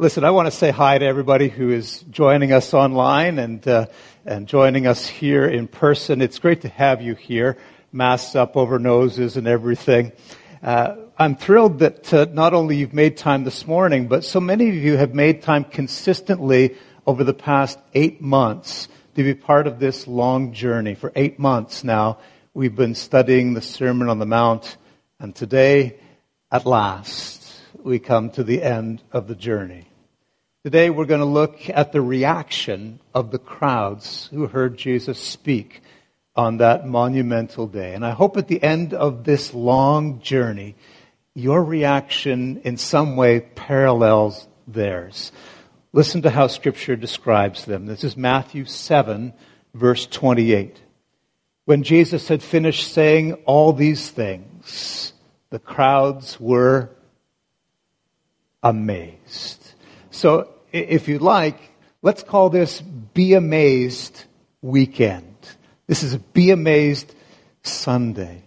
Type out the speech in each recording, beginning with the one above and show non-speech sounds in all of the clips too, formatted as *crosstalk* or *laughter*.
listen, I want to say hi to everybody who is joining us online and, uh, and joining us here in person. It's great to have you here, masks up over noses and everything. Uh, I'm thrilled that uh, not only you've made time this morning, but so many of you have made time consistently over the past eight months to be part of this long journey. For eight months now, we've been studying the Sermon on the Mount, and today, at last, we come to the end of the journey. Today we're going to look at the reaction of the crowds who heard Jesus speak on that monumental day. And I hope at the end of this long journey, your reaction in some way parallels theirs. Listen to how Scripture describes them. This is Matthew 7, verse 28. When Jesus had finished saying all these things, the crowds were amazed. So, if you like, let's call this Be Amazed Weekend. This is a Be Amazed Sunday.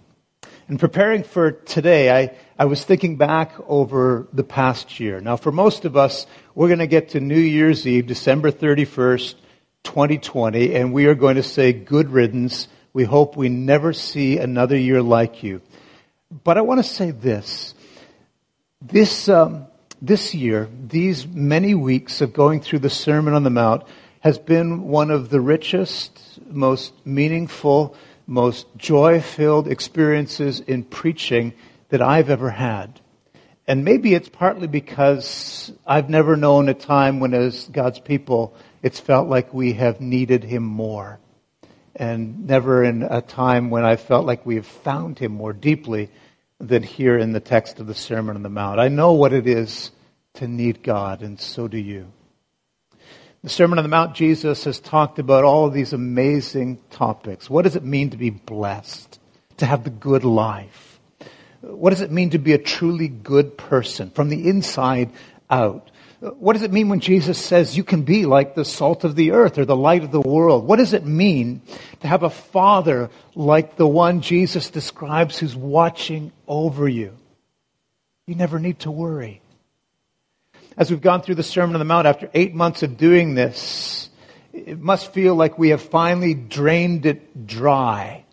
In preparing for today, I, I was thinking back over the past year. Now, for most of us, we're going to get to New Year's Eve, December 31st, 2020, and we are going to say good riddance. We hope we never see another year like you. But I want to say this. This, um, this year, these many weeks of going through the Sermon on the Mount has been one of the richest, most meaningful, most joy filled experiences in preaching that I've ever had. And maybe it's partly because I've never known a time when, as God's people, it's felt like we have needed Him more. And never in a time when I felt like we have found Him more deeply than here in the text of the Sermon on the Mount. I know what it is to need God, and so do you. The Sermon on the Mount, Jesus has talked about all of these amazing topics. What does it mean to be blessed? To have the good life? What does it mean to be a truly good person from the inside out? What does it mean when Jesus says you can be like the salt of the earth or the light of the world? What does it mean to have a father like the one Jesus describes who's watching over you? You never need to worry. As we've gone through the Sermon on the Mount after eight months of doing this, it must feel like we have finally drained it dry.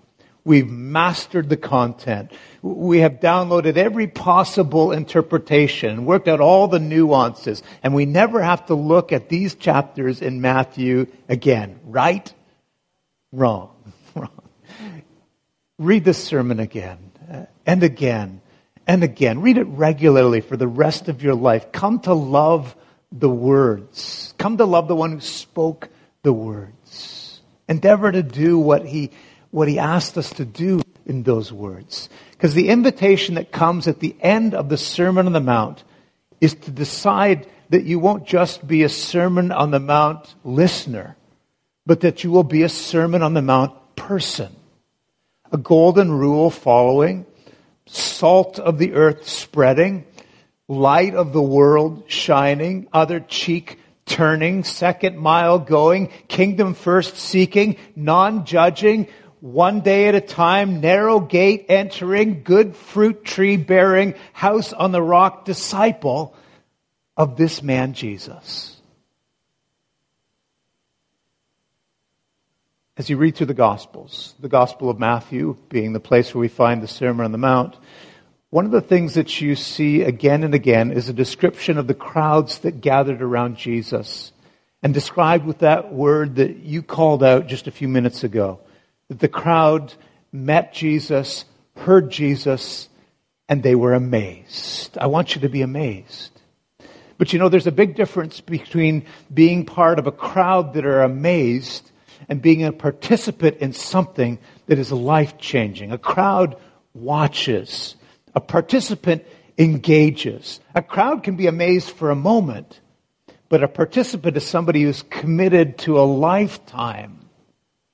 We've mastered the content. We have downloaded every possible interpretation, worked out all the nuances, and we never have to look at these chapters in Matthew again. Right? Wrong. *laughs* Wrong. Read the sermon again uh, and again and again. Read it regularly for the rest of your life. Come to love the words. Come to love the one who spoke the words. Endeavor to do what he, what he asked us to do in those words. Because the invitation that comes at the end of the Sermon on the Mount is to decide that you won't just be a Sermon on the Mount listener, but that you will be a Sermon on the Mount person. A golden rule following, salt of the earth spreading, light of the world shining, other cheek turning, second mile going, kingdom first seeking, non judging, one day at a time, narrow gate entering, good fruit tree bearing, house on the rock disciple of this man Jesus. As you read through the Gospels, the Gospel of Matthew being the place where we find the Sermon on the Mount, one of the things that you see again and again is a description of the crowds that gathered around Jesus and described with that word that you called out just a few minutes ago the crowd met Jesus, heard Jesus, and they were amazed. I want you to be amazed. But you know, there's a big difference between being part of a crowd that are amazed and being a participant in something that is life changing. A crowd watches, a participant engages. A crowd can be amazed for a moment, but a participant is somebody who's committed to a lifetime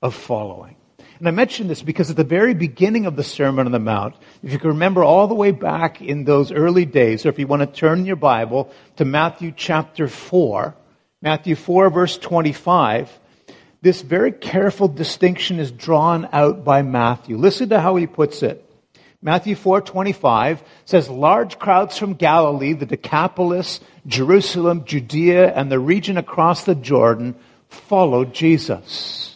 of following. And I mention this because at the very beginning of the Sermon on the Mount, if you can remember all the way back in those early days, or if you want to turn your Bible to Matthew chapter 4, Matthew 4 verse 25, this very careful distinction is drawn out by Matthew. Listen to how he puts it. Matthew 4:25 says large crowds from Galilee, the Decapolis, Jerusalem, Judea, and the region across the Jordan followed Jesus.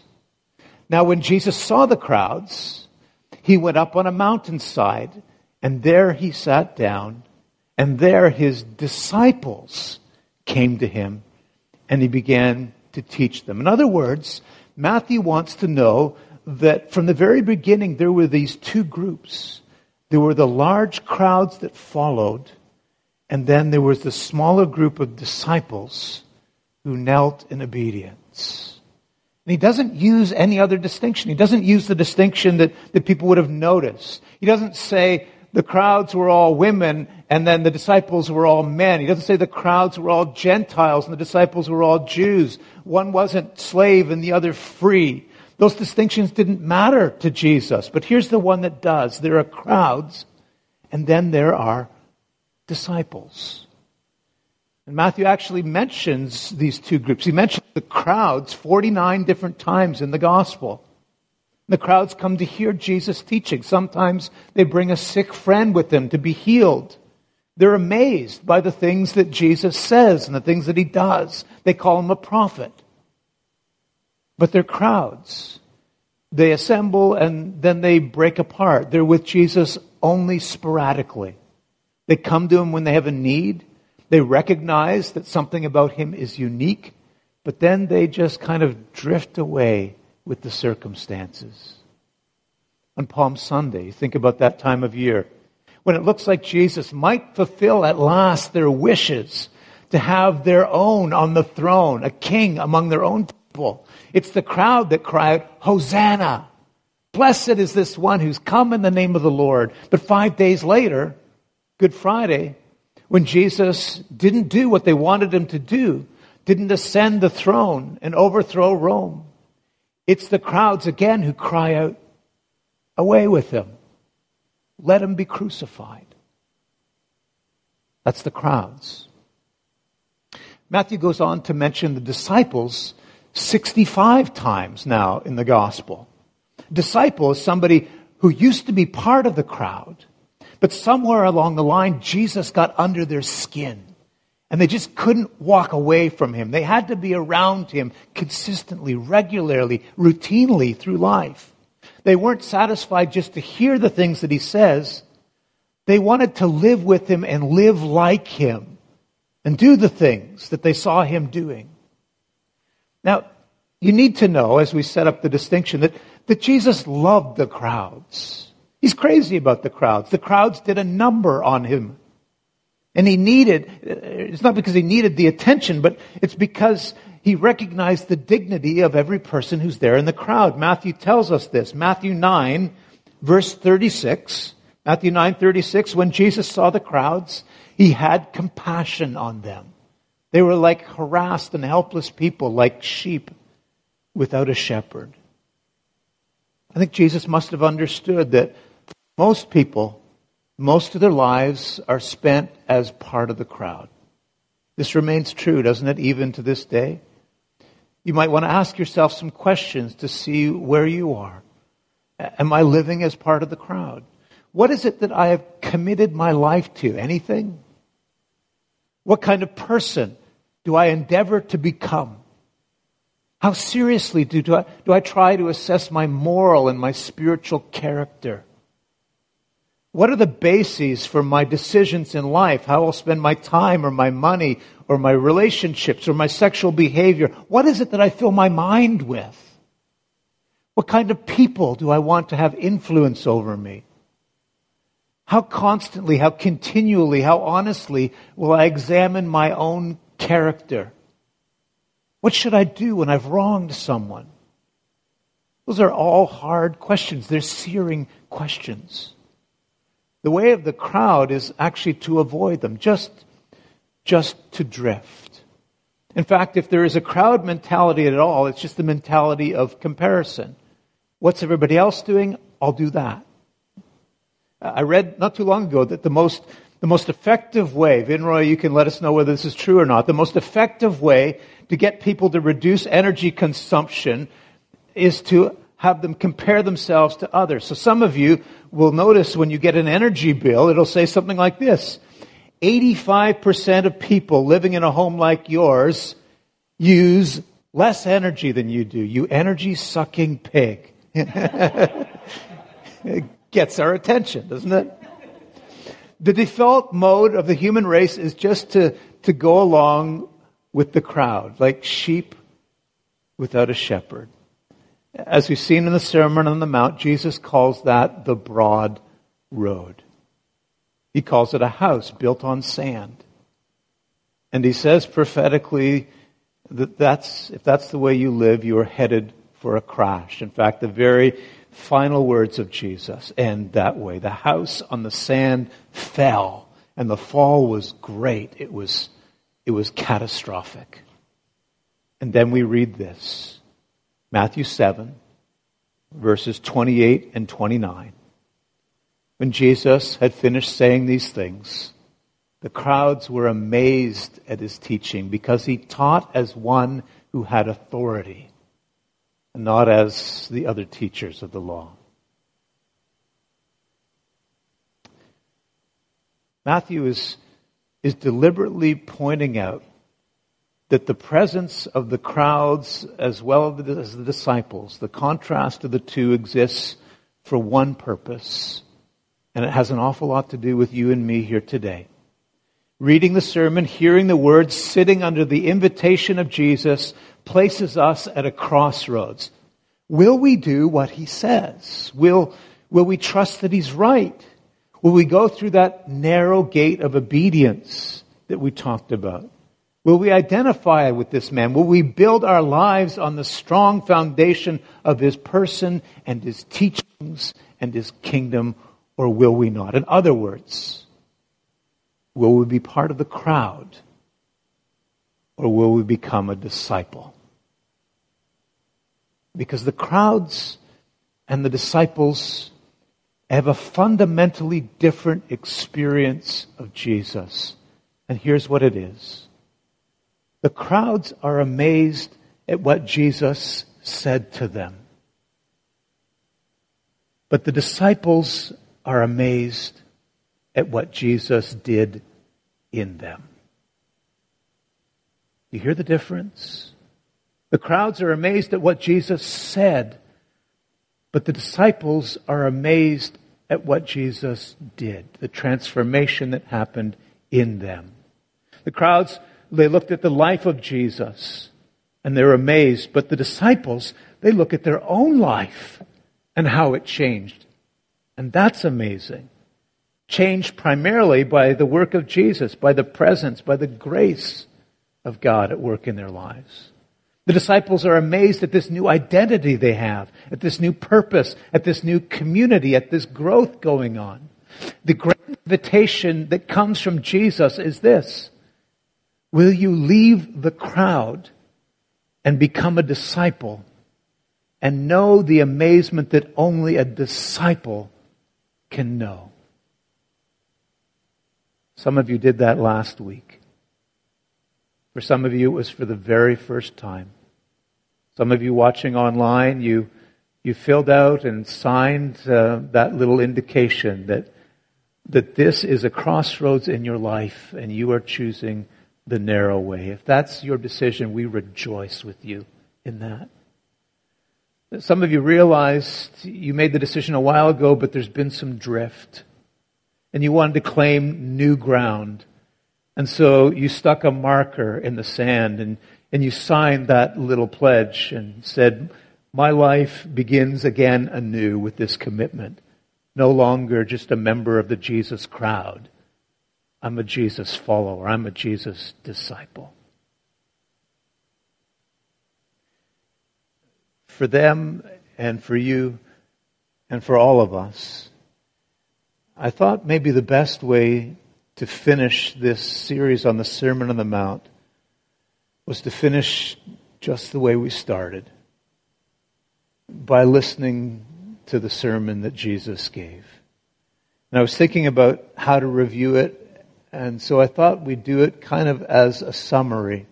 Now when Jesus saw the crowds, he went up on a mountainside, and there he sat down, and there his disciples came to him, and he began to teach them. In other words, Matthew wants to know that from the very beginning there were these two groups. There were the large crowds that followed, and then there was the smaller group of disciples who knelt in obedience. And he doesn't use any other distinction. He doesn't use the distinction that, that people would have noticed. He doesn't say the crowds were all women and then the disciples were all men. He doesn't say the crowds were all Gentiles and the disciples were all Jews. One wasn't slave and the other free. Those distinctions didn't matter to Jesus. But here's the one that does. There are crowds and then there are disciples. And Matthew actually mentions these two groups. He mentions the crowds 49 different times in the gospel. The crowds come to hear Jesus teaching. Sometimes they bring a sick friend with them to be healed. They're amazed by the things that Jesus says and the things that he does. They call him a prophet. But they're crowds. They assemble and then they break apart. They're with Jesus only sporadically. They come to him when they have a need. They recognize that something about him is unique, but then they just kind of drift away with the circumstances. On Palm Sunday, think about that time of year when it looks like Jesus might fulfill at last their wishes to have their own on the throne, a king among their own people. It's the crowd that cried, Hosanna! Blessed is this one who's come in the name of the Lord. But five days later, Good Friday, when Jesus didn't do what they wanted him to do, didn't ascend the throne and overthrow Rome, it's the crowds again who cry out, Away with him. Let him be crucified. That's the crowds. Matthew goes on to mention the disciples 65 times now in the gospel. Disciple is somebody who used to be part of the crowd, but somewhere along the line, Jesus got under their skin. And they just couldn't walk away from him. They had to be around him consistently, regularly, routinely through life. They weren't satisfied just to hear the things that he says. They wanted to live with him and live like him and do the things that they saw him doing. Now, you need to know, as we set up the distinction, that, that Jesus loved the crowds. He's crazy about the crowds. The crowds did a number on him. And he needed, uh, it's not because he needed the attention, but it's because he recognized the dignity of every person who's there in the crowd. Matthew tells us this. Matthew 9, verse 36. Matthew 9, 36. When Jesus saw the crowds, he had compassion on them. They were like harassed and helpless people, like sheep without a shepherd. I think Jesus must have understood that most people most of their lives are spent as part of the crowd. This remains true, doesn't it, even to this day? You might want to ask yourself some questions to see where you are. Am I living as part of the crowd? What is it that I have committed my life to? Anything? What kind of person do I endeavor to become? How seriously do, do, I, do I try to assess my moral and my spiritual character? What are the bases for my decisions in life? How I'll spend my time or my money or my relationships or my sexual behavior? What is it that I fill my mind with? What kind of people do I want to have influence over me? How constantly, how continually, how honestly will I examine my own character? What should I do when I've wronged someone? Those are all hard questions. They're searing questions. The way of the crowd is actually to avoid them, just, just to drift. In fact, if there is a crowd mentality at all, it's just the mentality of comparison. What's everybody else doing? I'll do that. I read not too long ago that the most, the most effective way, Vinroy, you can let us know whether this is true or not, the most effective way to get people to reduce energy consumption is to have them compare themselves to others. So some of you will notice when you get an energy bill, it'll say something like this. 85% of people living in a home like yours use less energy than you do. You energy sucking pig. *laughs* it gets our attention, doesn't it? The default mode of the human race is just to, to go along with the crowd, like sheep without a shepherd. As we've seen in the Sermon on the Mount, Jesus calls that the broad road. He calls it a house built on sand. And he says prophetically that that's, if that's the way you live, you are headed for a crash. In fact, the very final words of Jesus end that way. The house on the sand fell, and the fall was great. It was, it was catastrophic. And then we read this Matthew 7, verses 28 and 29. When Jesus had finished saying these things, the crowds were amazed at his teaching because he taught as one who had authority and not as the other teachers of the law. Matthew is, is deliberately pointing out that the presence of the crowds as well as the disciples, the contrast of the two exists for one purpose, and it has an awful lot to do with you and me here today. Reading the sermon, hearing the words, sitting under the invitation of Jesus places us at a crossroads. Will we do what he says? Will, will we trust that he's right? Will we go through that narrow gate of obedience that we talked about? Will we identify with this man? Will we build our lives on the strong foundation of his person and his teachings and his kingdom, or will we not? In other words, will we be part of the crowd, or will we become a disciple? Because the crowds and the disciples have a fundamentally different experience of Jesus. And here's what it is the crowds are amazed at what Jesus said to them. But the disciples are amazed at what Jesus did in them. You hear the difference? The crowds are amazed at what Jesus said, but the disciples are amazed at what Jesus did, the transformation that happened in them. The crowds they looked at the life of Jesus and they're amazed. But the disciples, they look at their own life and how it changed. And that's amazing. Changed primarily by the work of Jesus, by the presence, by the grace of God at work in their lives. The disciples are amazed at this new identity they have, at this new purpose, at this new community, at this growth going on. The great invitation that comes from Jesus is this Will you leave the crowd and become a disciple and know the amazement that only a disciple can know? Some of you did that last week. For some of you, it was for the very first time. Some of you watching online, you, you filled out and signed uh, that little indication that, that this is a crossroads in your life and you are choosing the narrow way. If that's your decision, we rejoice with you in that. Some of you realized you made the decision a while ago, but there's been some drift. And you wanted to claim new ground. And so you stuck a marker in the sand and, and you signed that little pledge and said, My life begins again anew with this commitment. No longer just a member of the Jesus crowd I'm a Jesus follower. I'm a Jesus disciple. For them and for you and for all of us, I thought maybe the best way to finish this series on the Sermon on the Mount was to finish just the way we started by listening to the sermon that Jesus gave. And I was thinking about how to review it and so I thought we'd do it kind of as a summary,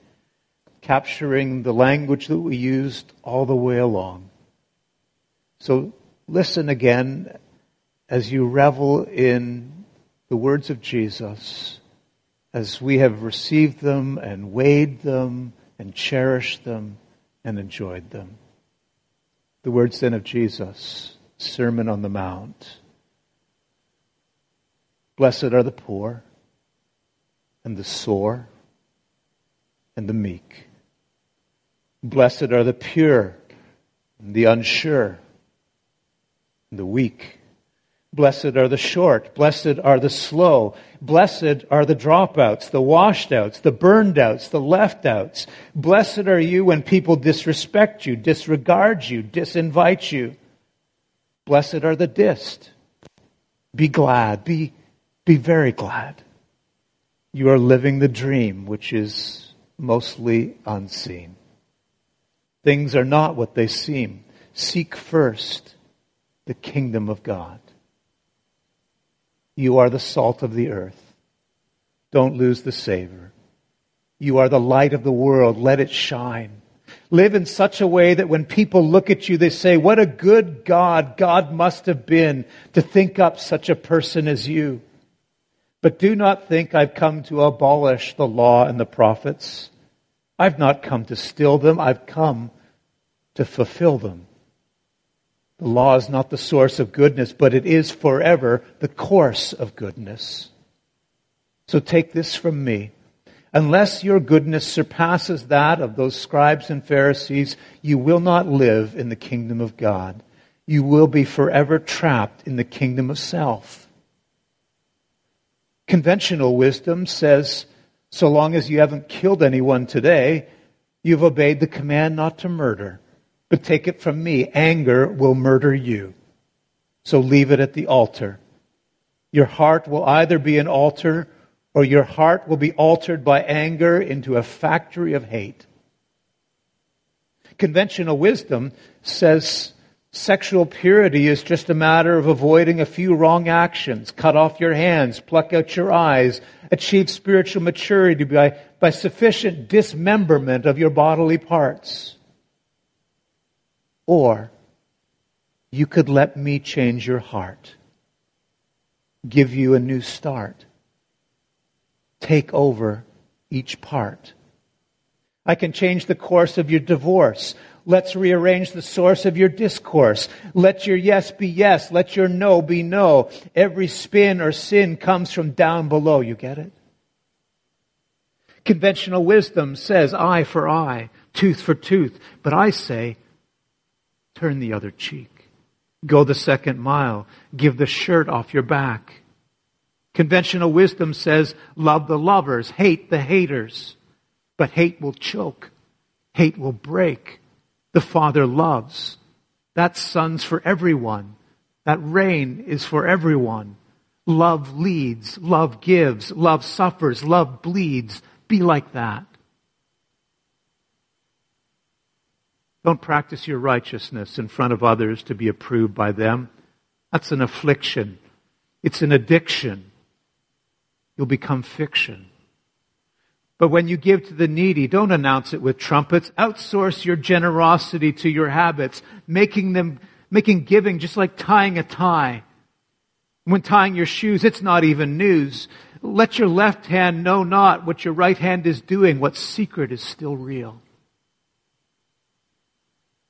capturing the language that we used all the way along. So listen again as you revel in the words of Jesus, as we have received them and weighed them and cherished them and enjoyed them. The words then of Jesus, Sermon on the Mount. Blessed are the poor and the sore and the meek. Blessed are the pure and the unsure and the weak. Blessed are the short. Blessed are the slow. Blessed are the dropouts, the washed outs, the burned outs, the left outs. Blessed are you when people disrespect you, disregard you, disinvite you. Blessed are the dist. Be glad. Be, be very glad. You are living the dream, which is mostly unseen. Things are not what they seem. Seek first the kingdom of God. You are the salt of the earth. Don't lose the savor. You are the light of the world. Let it shine. Live in such a way that when people look at you, they say, What a good God God must have been to think up such a person as you. But do not think I've come to abolish the law and the prophets. I've not come to still them, I've come to fulfill them. The law is not the source of goodness, but it is forever the course of goodness. So take this from me. Unless your goodness surpasses that of those scribes and Pharisees, you will not live in the kingdom of God. You will be forever trapped in the kingdom of self. Conventional wisdom says, so long as you haven't killed anyone today, you've obeyed the command not to murder. But take it from me, anger will murder you. So leave it at the altar. Your heart will either be an altar or your heart will be altered by anger into a factory of hate. Conventional wisdom says sexual purity is just a matter of avoiding a few wrong actions. Cut off your hands, pluck out your eyes, achieve spiritual maturity by, by sufficient dismemberment of your bodily parts. Or you could let me change your heart, give you a new start, take over each part. I can change the course of your divorce. Let's rearrange the source of your discourse. Let your yes be yes. Let your no be no. Every spin or sin comes from down below. You get it? Conventional wisdom says eye for eye, tooth for tooth. But I say turn the other cheek. Go the second mile. Give the shirt off your back. Conventional wisdom says, love the lovers, hate the haters. But hate will choke. Hate will break. The Father loves. That sun's for everyone. That rain is for everyone. Love leads. Love gives. Love suffers. Love bleeds. Be like that. Don't practice your righteousness in front of others to be approved by them. That's an affliction. It's an addiction. You'll become fiction. But when you give to the needy, don't announce it with trumpets. Outsource your generosity to your habits, making them, making giving just like tying a tie. When tying your shoes, it's not even news. Let your left hand know not what your right hand is doing. what secret is still real.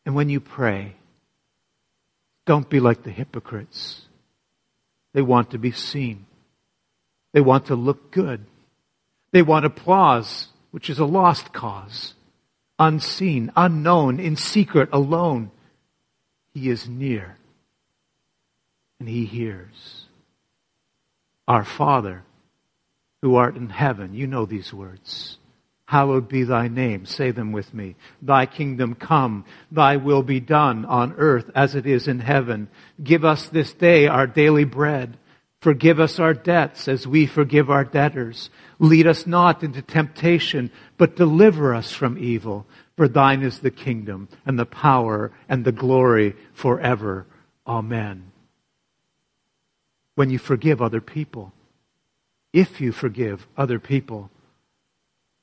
And when you pray, don't be like the hypocrites. They want to be seen. They want to look good. They want applause, which is a lost cause. Unseen, unknown, in secret, alone. He is near. And he hears. Our Father, who art in heaven, you know these words. Hallowed be thy name. Say them with me. Thy kingdom come. Thy will be done on earth as it is in heaven. Give us this day our daily bread. Forgive us our debts as we forgive our debtors. Lead us not into temptation, but deliver us from evil. For thine is the kingdom and the power and the glory forever. Amen. When you forgive other people, if you forgive other people,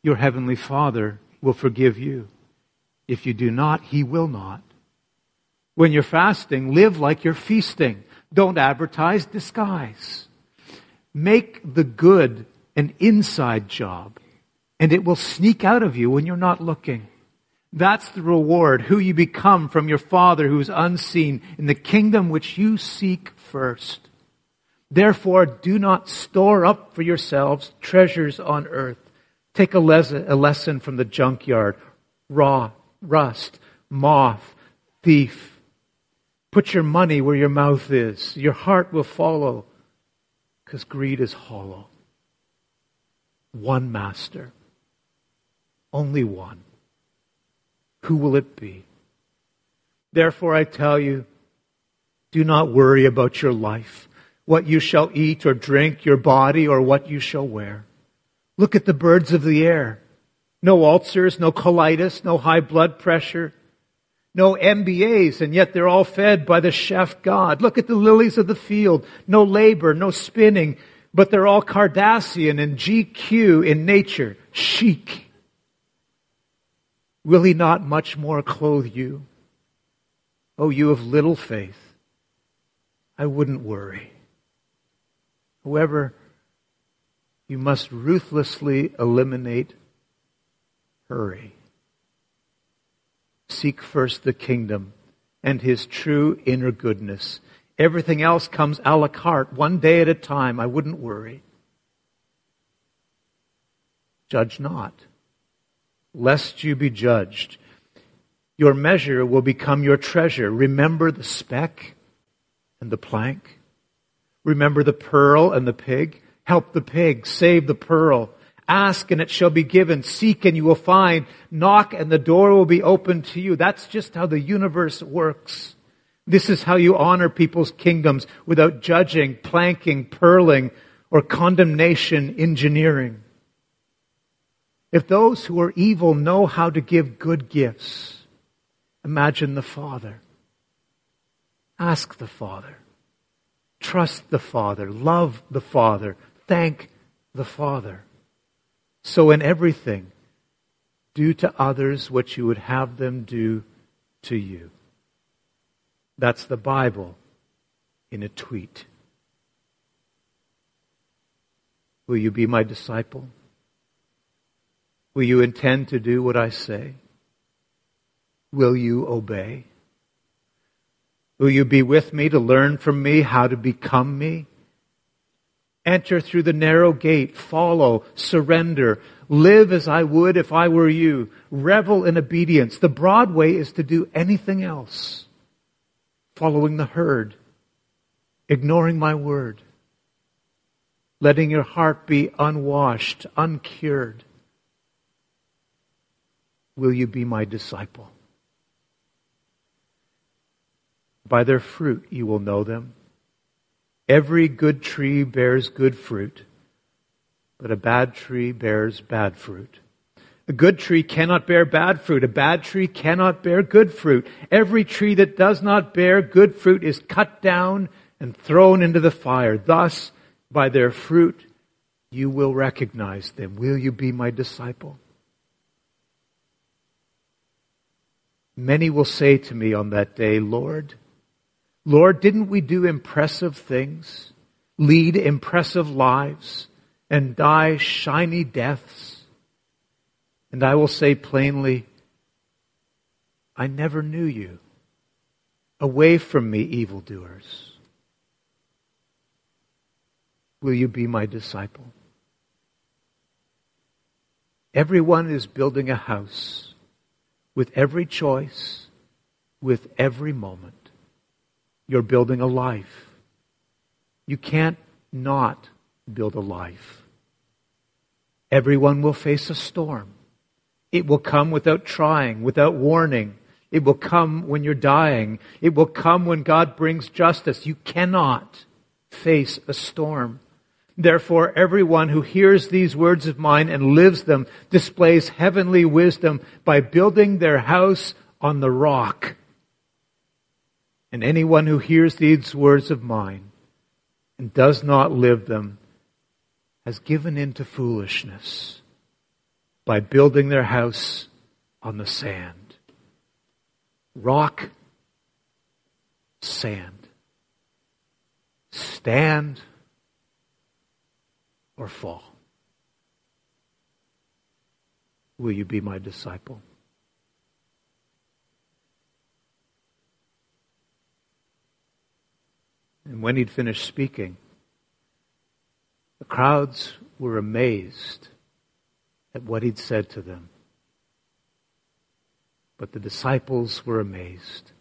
your heavenly Father will forgive you. If you do not, He will not. When you're fasting, live like you're feasting. Don't advertise disguise. Make the good an inside job, and it will sneak out of you when you're not looking. That's the reward, who you become from your Father who is unseen in the kingdom which you seek first. Therefore, do not store up for yourselves treasures on earth. Take a, lesson from the junkyard. Raw, rust, moth, thief. Put your money where your mouth is. Your heart will follow because greed is hollow. One master. Only one. Who will it be? Therefore, I tell you, do not worry about your life, what you shall eat or drink, your body, or what you shall wear. Look at the birds of the air. No ulcers, no colitis, no high blood pressure, no MBAs, and yet they're all fed by the chef God. Look at the lilies of the field. No labor, no spinning, but they're all Kardashian and GQ in nature, chic. Will he not much more clothe you? Oh, you of little faith. I wouldn't worry. However, you must ruthlessly eliminate hurry. Seek first the kingdom and his true inner goodness. Everything else comes a la carte, one day at a time. I wouldn't worry. Judge not lest you be judged. Your measure will become your treasure. Remember the speck and the plank. Remember the pearl and the pig. Help the pig. Save the pearl. Ask and it shall be given. Seek and you will find. Knock and the door will be opened to you. That's just how the universe works. This is how you honor people's kingdoms without judging, planking, purling, or condemnation engineering. If those who are evil know how to give good gifts, imagine the Father. Ask the Father. Trust the Father. Love the Father. Thank the Father. So in everything, do to others what you would have them do to you. That's the Bible in a tweet. Will you be my disciple? Will you intend to do what I say? Will you obey? Will you be with me to learn from me how to become me? Enter through the narrow gate, follow, surrender, live as I would if I were you, revel in obedience. The broad way is to do anything else, following the herd, ignoring my word, letting your heart be unwashed, uncured. Will you be my disciple? By their fruit you will know them. Every good tree bears good fruit, but a bad tree bears bad fruit. A good tree cannot bear bad fruit. A bad tree cannot bear good fruit. Every tree that does not bear good fruit is cut down and thrown into the fire. Thus, by their fruit, you will recognize them. Will you be my disciple? Many will say to me on that day, Lord, Lord, didn't we do impressive things, lead impressive lives, and die shiny deaths? And I will say plainly, I never knew you. Away from me, evildoers. Will you be my disciple? Everyone is building a house with every choice, with every moment. You're building a life. You can't not build a life. Everyone will face a storm. It will come without trying, without warning. It will come when you're dying. It will come when God brings justice. You cannot face a storm. Therefore, everyone who hears these words of mine and lives them displays heavenly wisdom by building their house on the rock. And anyone who hears these words of mine and does not live them has given in to foolishness by building their house on the sand. Rock sand. Stand or fall. Will you be my disciple? And when he'd finished speaking, the crowds were amazed at what he'd said to them. But the disciples were amazed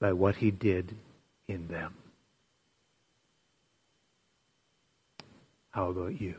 by what he did in them. How about you?